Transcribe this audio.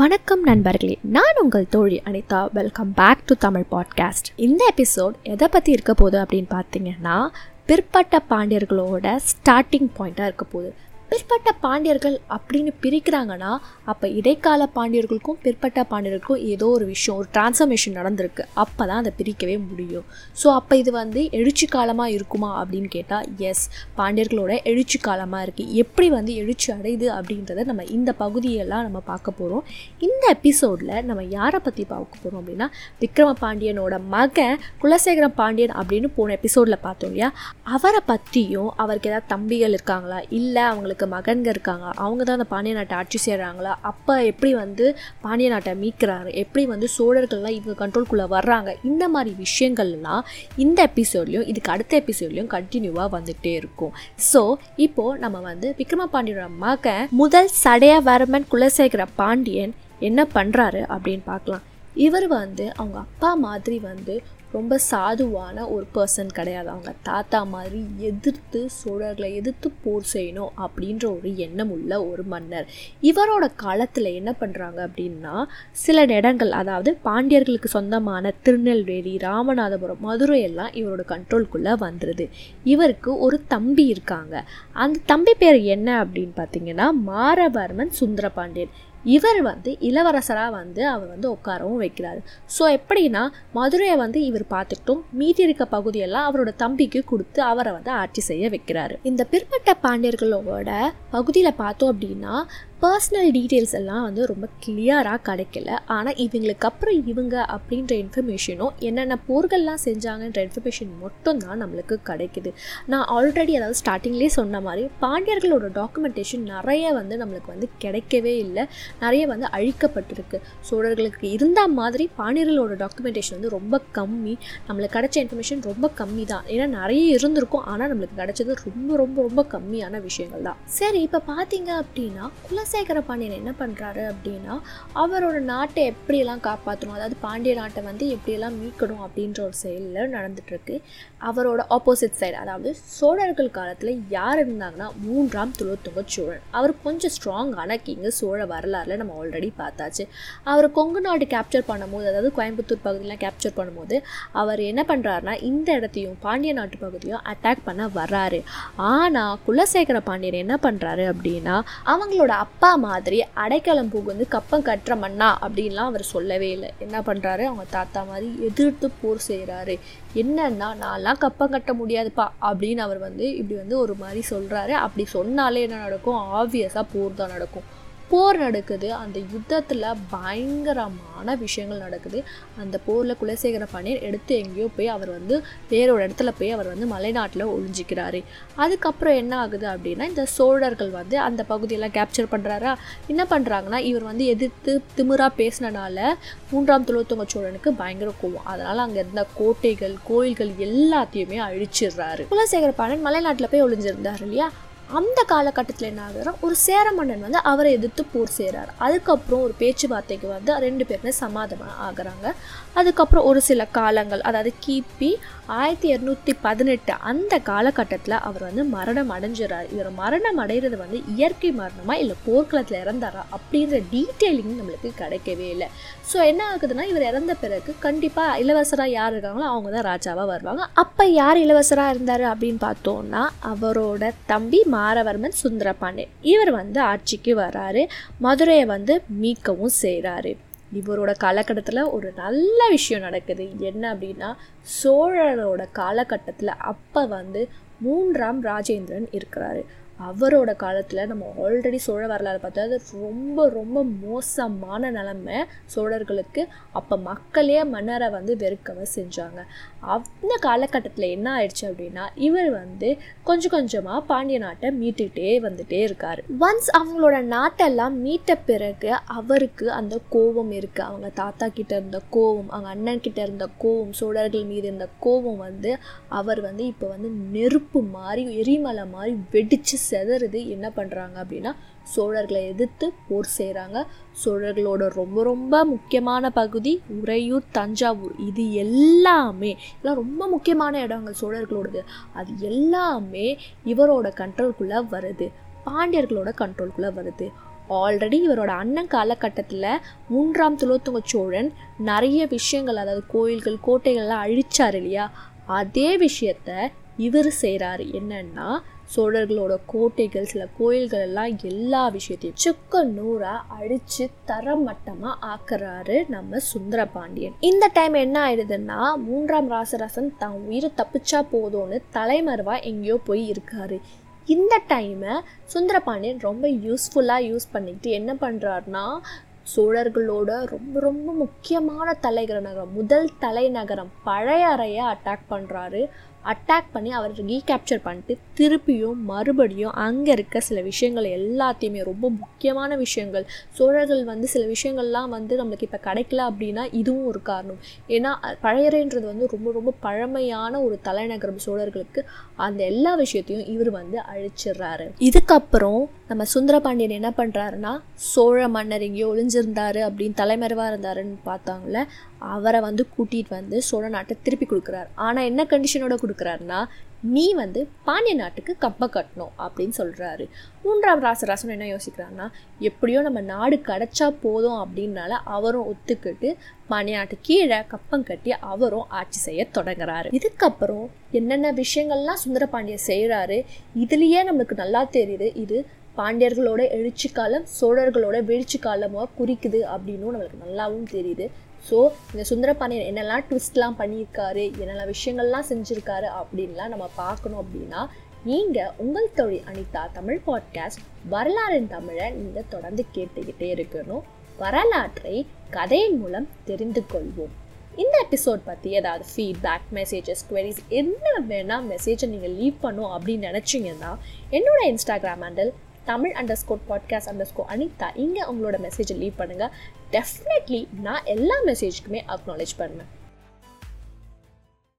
வணக்கம் நண்பர்களே நான் உங்கள் தோழி Anita. Welcome back to Tamil podcast இந்த எபிசோட் எதை பற்றி இருக்க போகுது அப்படின்னு பார்த்தீங்கன்னா பிற்பட்ட பாண்டியர்களோட ஸ்டார்டிங் பாயிண்ட்டாக இருக்க போகுது. பிற்பட்ட பாண்டியர்கள் அப்படின்னு பிரிக்கிறாங்கன்னா அப்போ இடைக்கால பாண்டியர்களுக்கும் பிற்பட்ட பாண்டியர்களுக்கும் ஏதோ ஒரு விஷயம் ஒரு டிரான்ஸ்ஃபர்மேஷன் நடந்திருக்கு. அப்போ தான் அதை பிரிக்கவே முடியும். ஸோ அப்போ இது வந்து எழுச்சி காலமாக இருக்குமா அப்படின்னு கேட்டால் எஸ் பாண்டியர்களோட எழுச்சி காலமாக இருக்குது எப்படி வந்து எழுச்சி அடையுது அப்படின்றத நம்ம இந்த பகுதியெல்லாம் நம்ம பார்க்க போகிறோம் இந்த எபிசோடில் நம்ம யாரை பற்றி பார்க்க போகிறோம் அப்படின்னா விக்ரம பாண்டியனோட மகன் குலசேகர பாண்டியன் அப்படின்னு போன எபிசோடில் பார்த்தோம் இல்லையா? அவரை பற்றியும் அவருக்கு ஏதாவது தம்பிகள் இருக்காங்களா? இல்லை அவங்களுக்கு மகன்க இருக்காங்க. அவங்க தான் அந்த பாண்டிய நாட்டை ஆட்சி செய்கிறாங்களா அப்போ எப்படி வந்து பாண்டிய நாட்டை மீட்கிறாரு? எப்படி வந்து சோழர்கள்லாம் இவங்க கண்ட்ரோல்குள்ளே வர்றாங்க? இந்த மாதிரி விஷயங்கள்லாம் இந்த எபிசோட்லையும் இதுக்கு அடுத்த எபிசோட்லையும் கண்டினியூவாக வந்துகிட்டே இருக்கும். ஸோ இப்போது நம்ம வந்து விக்ரம பாண்டியனோட மகன் முதல் சடையவர்மன் குலசேகர பாண்டியன் என்ன பண்ணுறாரு அப்படின்னு பார்க்கலாம். இவர் வந்து அவங்க அப்பா மாதிரி வந்து ரொம்ப சாதுவான ஒரு பர்சன் கிடையாது. அவங்க தாத்தா மாதிரி எதிர்த்து சோழர்களை எதிர்த்து போர் செய்யணும் அப்படின்ற ஒரு எண்ணம் உள்ள ஒரு மன்னர். இவரோட காலத்தில் என்ன பண்ணுறாங்க அப்படின்னா சில இடங்கள் அதாவது பாண்டியர்களுக்கு சொந்தமான திருநெல்வேலி ராமநாதபுரம் மதுரை எல்லாம் இவரோட கண்ட்ரோல்குள்ளே வந்துடுது இவருக்கு ஒரு தம்பி இருக்காங்க. அந்த தம்பி பேர் என்ன அப்படின்னு பார்த்தீங்கன்னா மாரவர்மன் சுந்தரபாண்டியன். இவர் வந்து இளவரசராக வந்து அவர் வந்து உட்காரவும் வைக்கிறாரு. ஸோ எப்படின்னா மதுரையை வந்து இவர் பார்த்துட்டும் மீதி இருக்க பகுதியெல்லாம் அவரோட தம்பிக்கு கொடுத்து அவரை வந்து ஆட்சி செய்ய வைக்கிறாரு. இந்த பிற்பட்ட பாண்டியர்களோட பகுதியில் பார்த்தோம் அப்படின்னா பர்சனல் டீட்டெயில்ஸ் எல்லாம் வந்து ரொம்ப கிளியராக கிடைக்கல. ஆனால் இவங்களுக்கு அப்புறம் இவங்க அப்படின்ற இன்ஃபர்மேஷனும் என்னென்ன போர்கள்லாம் செஞ்சாங்கன்ற இன்ஃபர்மேஷன் மட்டும் தான் நம்மளுக்கு கிடைக்குது. நான் ஆல்ரெடி அதாவது ஸ்டார்டிங்லேயே சொன்ன மாதிரி பாண்டியர்களோட டாக்குமெண்டேஷன் நிறைய வந்து நம்மளுக்கு வந்து கிடைக்கவே இல்லை. நிறைய வந்து அழிக்கப்பட்டிருக்கு. சோழர்களுக்கு இருந்த மாதிரி பாண்டியர்களோட டாக்குமெண்டேஷன் வந்து ரொம்ப கம்மி. நம்மளுக்கு கிடைச்ச இன்ஃபர்மேஷன் ரொம்ப கம்மி தான். ஏன்னா நிறைய இருந்திருக்கும். ஆனால் நம்மளுக்கு கிடைச்சது ரொம்ப ரொம்ப ரொம்ப கம்மியான விஷயங்கள் தான். சரி இப்போ பார்த்தீங்க அப்படின்னா குலசேகர பாண்டியன் என்ன பண்ணுறாரு அப்படின்னா அவரோட நாட்டை எப்படியெல்லாம் காப்பாற்றணும் அதாவது பாண்டிய நாட்டை வந்து எப்படியெல்லாம் மீட்கணும் அப்படின்ற ஒரு செயலில் நடந்துகிட்ருக்கு அவரோட ஆப்போசிட் சைடு அதாவது சோழர்கள் காலத்தில் யார் இருந்தாங்கன்னா மூன்றாம் துளத்துங்க சோழன். அவர் கொஞ்சம் ஸ்ட்ராங்கான கிங்கு சோழ வரலாறுல நம்ம ஆல்ரெடி பார்த்தாச்சு. அவர் கொங்கு நாடு கேப்சர் பண்ணும்போது அதாவது கோயம்புத்தூர் பகுதியெலாம் கேப்சர் பண்ணும்போது அவர் என்ன பண்ணுறாருனா இந்த இடத்தையும் பாண்டிய நாட்டு பகுதியும் அட்டாக் பண்ண வர்றாரு. ஆனால் குலசேகர பாண்டியன் என்ன பண்ணுறாரு அப்படின்னா அவங்களோட அப்பா மாதிரி அடைக்கலம் புகுந்து கப்பம் கட்டுற மண்ணா அப்படின்லாம் அவர் சொல்லவே இல்லை. என்ன பண்ணுறாரு அவங்க தாத்தா மாதிரி எதிர்த்து போர் செய்கிறாரு என்னன்னா நான்லாம் கப்பம் கட்ட முடியாதுப்பா அப்படின்னு அவர் வந்து இப்படி வந்து ஒரு மாதிரி சொல்கிறாரு அப்படி சொன்னாலே என்ன நடக்கும்? ஆப்வியஸாக போர் தான் நடக்கும். போர் நடக்குது. அந்த யுத்தத்தில் பயங்கரமான விஷயங்கள் நடக்குது. அந்த போரில் குலசேகர பாண்டியன் எடுத்து எங்கேயோ போய் அவர் வந்து வேறொரு இடத்துல போய் அவர் வந்து மலைநாட்டில் ஒழிஞ்சிக்கிறாரு அதுக்கப்புறம் என்ன ஆகுது அப்படின்னா இந்த சோழர்கள் வந்து அந்த பகுதியெல்லாம் கேப்சர் பண்ணுறாரா என்ன பண்ணுறாங்கன்னா இவர் வந்து எதிர்த்து திமிராக பேசினனால மூன்றாம் துளத்துங்க சோழனுக்கு பயங்கர கோவம். அதனால் அங்கே இருந்த கோட்டைகள் கோயில்கள் எல்லாத்தையுமே அழிச்சிடுறாரு. குலசேகர பாண்டியன் மலைநாட்டில் போய் ஒழிஞ்சிருந்தார் இல்லையா? அந்த காலகட்டத்தில் என்ன ஆகுதுன்னா ஒரு சேர மன்னன் வந்து அவரை எதிர்த்து போர் செய்கிறார் அதுக்கப்புறம் ஒரு பேச்சுவார்த்தைக்கு வந்து ரெண்டு பேருமே சமாதானம் ஆகிறாங்க. அதுக்கப்புறம் ஒரு சில காலங்கள் அதாவது கிபி ஆயிரத்தி இரநூத்தி பதினெட்டு அந்த காலகட்டத்தில் அவர் வந்து மரணம் அடைஞ்சிடறார் இவர் மரணம் அடைகிறது வந்து இயற்கை மரணமா இல்லை போர்க்களத்தில் இறந்தாரா அப்படின்ற டீட்டெயிலிங் நம்மளுக்கு கிடைக்கவே இல்லை. ஸோ என்ன ஆகுதுன்னா இவர் இறந்த பிறகு கண்டிப்பாக இளவரசராக யார் இருக்காங்களோ அவங்க தான் ராஜாவாக வருவாங்க. அப்போ யார் இளவரசராக இருந்தார் அப்படின்னு பார்த்தோம்னா அவரோட தம்பி மாரவர்மன் சுந்தரபாண்டே இவர் வந்து ஆட்சிக்கு வராரு. மதுரையை வந்து மீட்கவும் செய்கிறாரு இவரோட காலகட்டத்தில் ஒரு நல்ல விஷயம் நடக்குது. என்ன அப்படின்னா சோழரோட காலகட்டத்தில் அப்போ வந்து மூன்றாம் ராஜேந்திரன் இருக்கிறாரு. அவரோட காலத்தில் நம்ம ஆல்ரெடி சோழ வரலாறு பார்த்தா அது ரொம்ப ரொம்ப மோசமான நிலமை சோழர்களுக்கு. அப்போ மக்களே மன்னரை வந்து வெறுக்கவ செஞ்சாங்க. அந்த காலகட்டத்தில் என்ன ஆயிடுச்சு அப்படின்னா இவர் வந்து கொஞ்சம் கொஞ்சமாக பாண்டிய நாட்டை மீட்டுக்கிட்டே வந்துட்டே இருக்கார். ஒன்ஸ் அவங்களோட நாட்டெல்லாம் மீட்ட பிறகு அவருக்கு அந்த கோபம் இருக்குது அவங்க தாத்தா கிட்ட இருந்த கோபம் அவங்க அண்ணன் கிட்ட இருந்த கோபம் சோழர்கள் மீது இருந்த கோபம் வந்து அவர் வந்து இப்போ வந்து நெருப்பு மாதிரி எரிமலை மாதிரி வெடிச்சு செதறுது என்ன பண்ணுறாங்க அப்படின்னா சோழர்களை எதிர்த்து போர் செய்கிறாங்க சோழர்களோட ரொம்ப ரொம்ப முக்கியமான பகுதி உறையூர் தஞ்சாவூர். இது எல்லாமே இதெல்லாம் ரொம்ப முக்கியமான இடங்கள் சோழர்களோடது. அது எல்லாமே இவரோட கண்ட்ரோல்குள்ளே வருது. பாண்டியர்களோட கண்ட்ரோல்குள்ளே வருது. ஆல்ரெடி இவரோட அண்ணன் காலகட்டத்தில் மூன்றாம் துலோத்துங்க சோழன் நிறைய விஷயங்கள் அதாவது கோயில்கள் கோட்டைகள்லாம் அழிச்சார் இல்லையா? அதே விஷயத்த இவர் செய்கிறாரு என்னன்னா சோழர்களோட கோட்டைகள் சில கோயில்கள் எல்லாம் எல்லா விஷயத்தையும் சுக்க நூறா அழிச்சு தரமட்டமா ஆக்குறாரு நம்ம சுந்தர பாண்டியன் இந்த டைம் என்ன ஆயிடுதுன்னா மூன்றாம் ராசராசன் தான் உயிரை தப்பிச்சா போதும்னு தலைமறைவா எங்கேயோ போய் இருக்காரு. இந்த டைமை சுந்தரபாண்டியன் ரொம்ப யூஸ்ஃபுல்லாக யூஸ் பண்ணிக்கிட்டு என்ன பண்ணுறாருனா சோழர்களோட ரொம்ப ரொம்ப முக்கியமான தலைநகரம் முதல் தலைநகரம் பழையறையை அட்டாக் பண்ணுறாரு அட்டாக் பண்ணி அவரை ரீகேப்சர் பண்ணிட்டு திருப்பியும் மறுபடியும் அங்கே இருக்க சில விஷயங்கள் எல்லாத்தையுமே ரொம்ப முக்கியமான விஷயங்கள் சோழர்கள் வந்து சில விஷயங்கள்லாம் வந்து நம்மளுக்கு இப்போ கிடைக்கல அப்படின்னா இதுவும் ஒரு காரணம். ஏன்னா பழையறைன்றது வந்து ரொம்ப ரொம்ப பழமையான ஒரு தலைநகரம் சோழர்களுக்கு. அந்த எல்லா விஷயத்தையும் இவர் வந்து அழிச்சிடுறாரு. இதுக்கப்புறம் நம்ம சுந்தரபாண்டியன் என்ன பண்ணுறாருன்னா சோழ மன்னர் எங்கேயோ ஒளிஞ்சிருந்தாரு அப்படின்னு தலைமறைவாக இருந்தாருன்னு பார்த்தாங்கள அவரை வந்து கூட்டிகிட்டு வந்து சோழ நாட்டை திருப்பி கொடுக்குறாரு. ஆனால் என்ன கண்டிஷனோட கொடுக்குறாருன்னா நீ வந்து பாண்டிய நாட்டுக்கு கப்பை கட்டணும் அப்படின்னு சொல்கிறாரு மூன்றாம் ராசராசன் என்ன யோசிக்கிறாருன்னா எப்படியோ நம்ம நாடு கிடச்சா போதும் அப்படின்னால அவரும் ஒத்துக்கிட்டு பாண்டிய நாட்டு கீழே கப்பம் கட்டி அவரும் ஆட்சி செய்ய தொடங்குறாரு. இதுக்கப்புறம் என்னென்ன விஷயங்கள்லாம் சுந்தர சுந்தரபாண்டியர் செய்கிறாரு இதுலேயே நம்மளுக்கு நல்லா தெரியுது. இது பாண்டியர்களோட எழுச்சி காலம் சோழர்களோட வீழ்ச்சி காலமாக குறிக்குது அப்படின்னும் நம்மளுக்கு நல்லாவும் தெரியுது. ஸோ இந்த சுந்தரபாண்டியன் என்னெல்லாம் ட்விஸ்ட்லாம் பண்ணியிருக்காரு என்னெல்லாம் விஷயங்கள்லாம் செஞ்சுருக்காரு அப்படின்லாம் நம்ம பார்க்கணும் அப்படின்னா நீங்கள் உங்கள் தொழில் அனிதா தமிழ் பாட்காஸ்ட் வரலாறின் தமிழை நீங்கள் தொடர்ந்து கேட்டுக்கிட்டே இருக்கணும். வரலாற்றை கதையின் மூலம் தெரிந்து கொள்வோம். இந்த எபிசோட் பற்றி ஏதாவது ஃபீட்பேக் மெசேஜஸ் குவரிஸ் என்ன வேணால் மெசேஜை நீங்கள் லீவ் பண்ணும் அப்படின்னு நினச்சிங்கன்னா என்னோட Instagram handle Tamil underscore podcast underscore Anita. இங்கே உங்களோட மெசேஜை லீவ் பண்ணுங்கள் டெஃபினெட்லி நான் எல்லா மெசேஜ்க்குமே அக்னாலேஜ் பண்ணுவேன்.